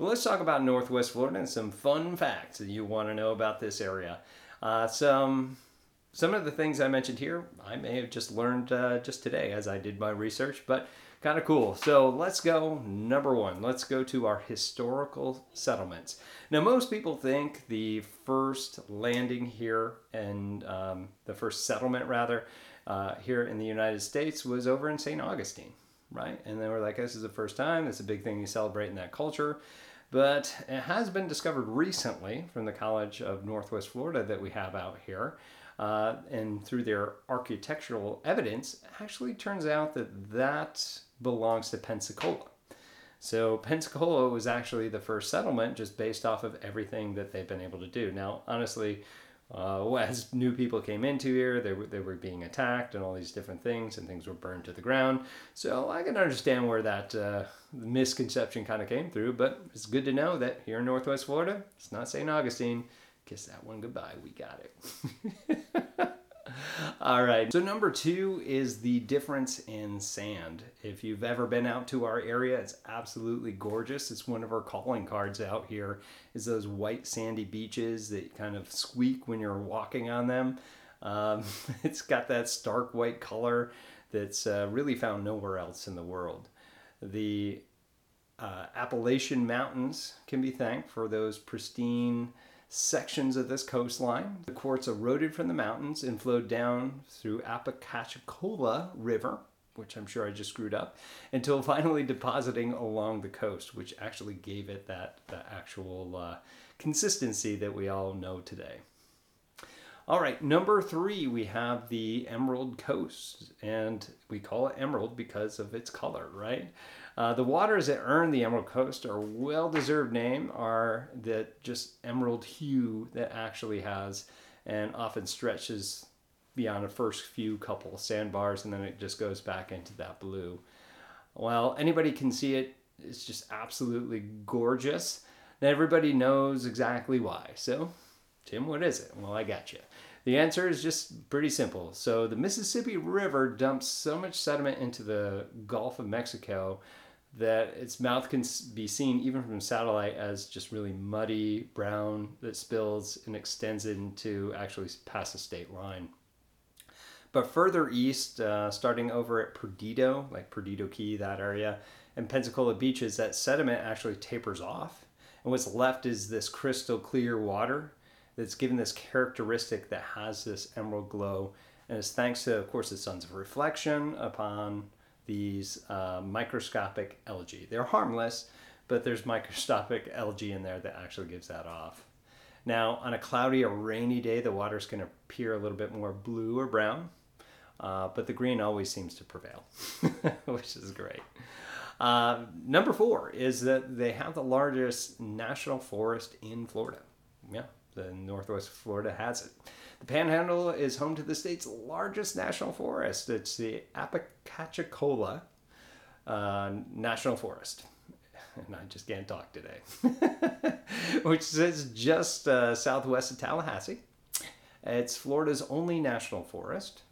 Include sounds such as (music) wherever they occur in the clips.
But let's talk about Northwest Florida and some fun facts that you want to know about this area. Uh, some some of the things I mentioned here, I may have just learned uh, just today as I did my research, but kind of cool. So let's go. Number one, let's go to our historical settlements. Now, most people think the first landing here and um, the first settlement, rather, uh, here in the United States was over in St. Augustine, right? And they were like, this is the first time. It's a big thing you celebrate in that culture. But it has been discovered recently from the College of Northwest Florida that we have out here. Uh, and through their architectural evidence, actually turns out that that belongs to Pensacola. So Pensacola was actually the first settlement just based off of everything that they've been able to do. Now, honestly, uh, as new people came into here, they were, they were being attacked and all these different things, and things were burned to the ground. So I can understand where that uh, misconception kind of came through, but it's good to know that here in Northwest Florida, it's not St. Augustine. Kiss that one goodbye. We got it. (laughs) All right. So number two is the difference in sand. If you've ever been out to our area, it's absolutely gorgeous. It's one of our calling cards out here. Is those white sandy beaches that kind of squeak when you're walking on them. Um, (laughs) it's got that stark white color that's uh, really found nowhere else in the world. The uh, Appalachian Mountains can be thanked for those pristine sections of this coastline. The quartz eroded from the mountains and flowed down through Apalachicola River, which I'm sure I just screwed up, until (laughs) finally depositing along the coast, which actually gave it that, that actual uh, consistency that we all know today. All right, number three, we have the Emerald Coast, and we call it emerald because of its color, right? Uh, the waters that earn the Emerald Coast are well-deserved name are that just emerald hue that actually has and often stretches beyond the first few couple sandbars and then it just goes back into that blue. Well, anybody can see it. It's just absolutely gorgeous. And everybody knows exactly why. So, Tim, what is it? Well, I got you. The answer is just pretty simple. So, the Mississippi River dumps so much sediment into the Gulf of Mexico that its mouth can be seen even from satellite as just really muddy brown that spills and extends into actually past the state line. But further east, uh, starting over at Perdido, like Perdido Key, that area, and Pensacola beaches, that sediment actually tapers off. And what's left is this crystal clear water that's given this characteristic that has this emerald glow. And it's thanks to, of course, the sun's reflection upon these uh, microscopic algae. They're harmless, but there's (laughs) microscopic algae in there that actually gives that off. Now, on a cloudy or rainy day, the water's going to appear a little bit more blue or brown, uh, but the green always seems to prevail, (laughs) which is great. Uh, number four is that they have the largest national forest in Florida. Yeah, the Northwest Florida has it. The Panhandle is home to the state's largest national forest. It's the Apalachicola uh, National Forest. And I just can't talk today. (laughs) Which sits just uh, southwest of Tallahassee. It's Florida's only national forest,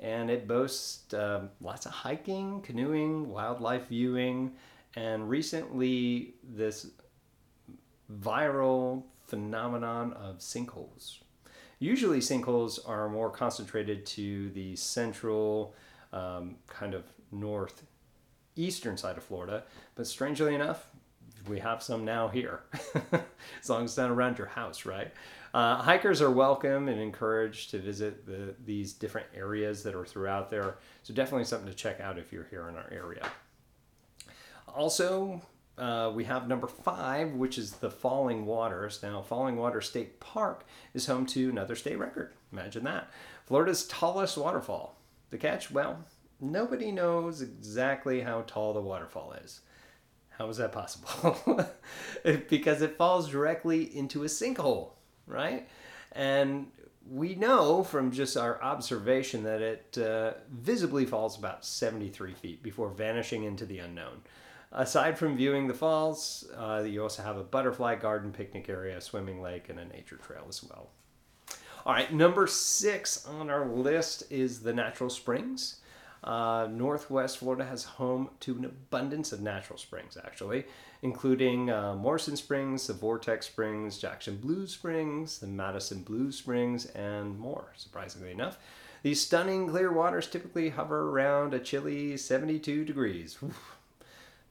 and it boasts um, lots of hiking, canoeing, wildlife viewing, and recently this viral phenomenon of sinkholes. Usually, sinkholes are more concentrated to the central, um, kind of northeastern side of Florida, but strangely enough, we have some now here, (laughs) as long as it's not around your house, right? Uh, hikers are welcome and encouraged to visit the, these different areas that are throughout there. So definitely something to check out if you're here in our area. Also, uh, we have number five, which is the Falling Waters. Now, Falling Water State Park is home to another state record. Imagine that. Florida's tallest waterfall. The catch? Well, nobody knows exactly how tall the waterfall is. How is that possible? (laughs) because it falls directly into a sinkhole. right? And we know from just our observation that it uh, visibly falls about 73 feet before vanishing into the unknown. Aside from viewing the falls, uh, you also have a butterfly garden, picnic area, swimming lake, and a nature trail as well. All right, number six on our list is the natural springs. Uh, Northwest Florida has home to an abundance of natural springs, actually, including uh, Morrison Springs, the Vortex Springs, Jackson Blue Springs, the Madison Blue Springs, and more, surprisingly enough. These stunning clear waters typically hover around a chilly 72 degrees.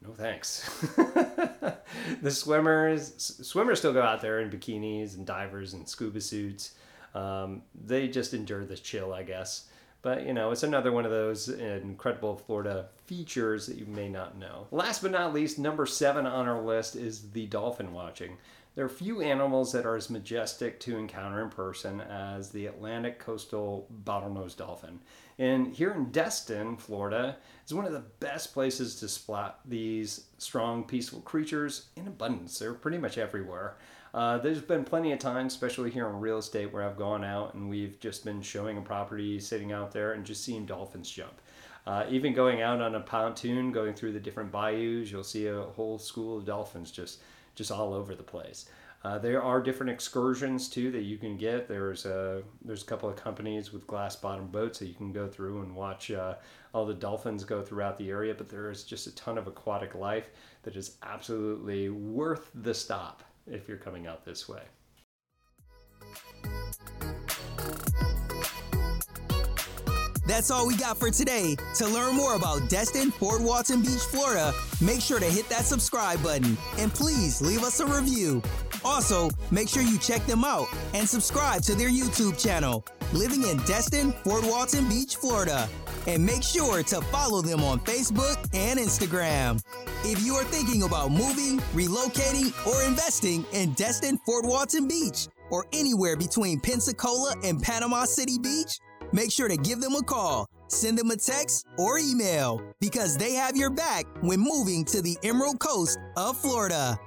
No thanks. (laughs) the swimmers swimmers still go out there in bikinis and divers and scuba suits. Um, they just endure the chill, I guess. But you know, it's another one of those incredible Florida features that you may not know. Last but not least, number seven on our list is the dolphin watching. There are few animals that are as majestic to encounter in person as the Atlantic coastal bottlenose dolphin. And here in Destin, Florida, is one of the best places to spot these strong, peaceful creatures in abundance. They're pretty much everywhere. Uh, there's been plenty of times, especially here in real estate, where I've gone out and we've just been showing a property, sitting out there, and just seeing dolphins jump. Uh, even going out on a pontoon, going through the different bayous, you'll see a whole school of dolphins just just all over the place. Uh, there are different excursions too that you can get. There's a there's a couple of companies with glass bottom boats that you can go through and watch uh, all the dolphins go throughout the area. But there is just a ton of aquatic life that is absolutely worth the stop if you're coming out this way. That's all we got for today. To learn more about Destin, Fort Walton Beach, Florida, make sure to hit that subscribe button and please leave us a review. Also, make sure you check them out and subscribe to their YouTube channel, Living in Destin, Fort Walton Beach, Florida. And make sure to follow them on Facebook and Instagram. If you are thinking about moving, relocating, or investing in Destin, Fort Walton Beach, or anywhere between Pensacola and Panama City Beach, make sure to give them a call, send them a text, or email because they have your back when moving to the Emerald Coast of Florida.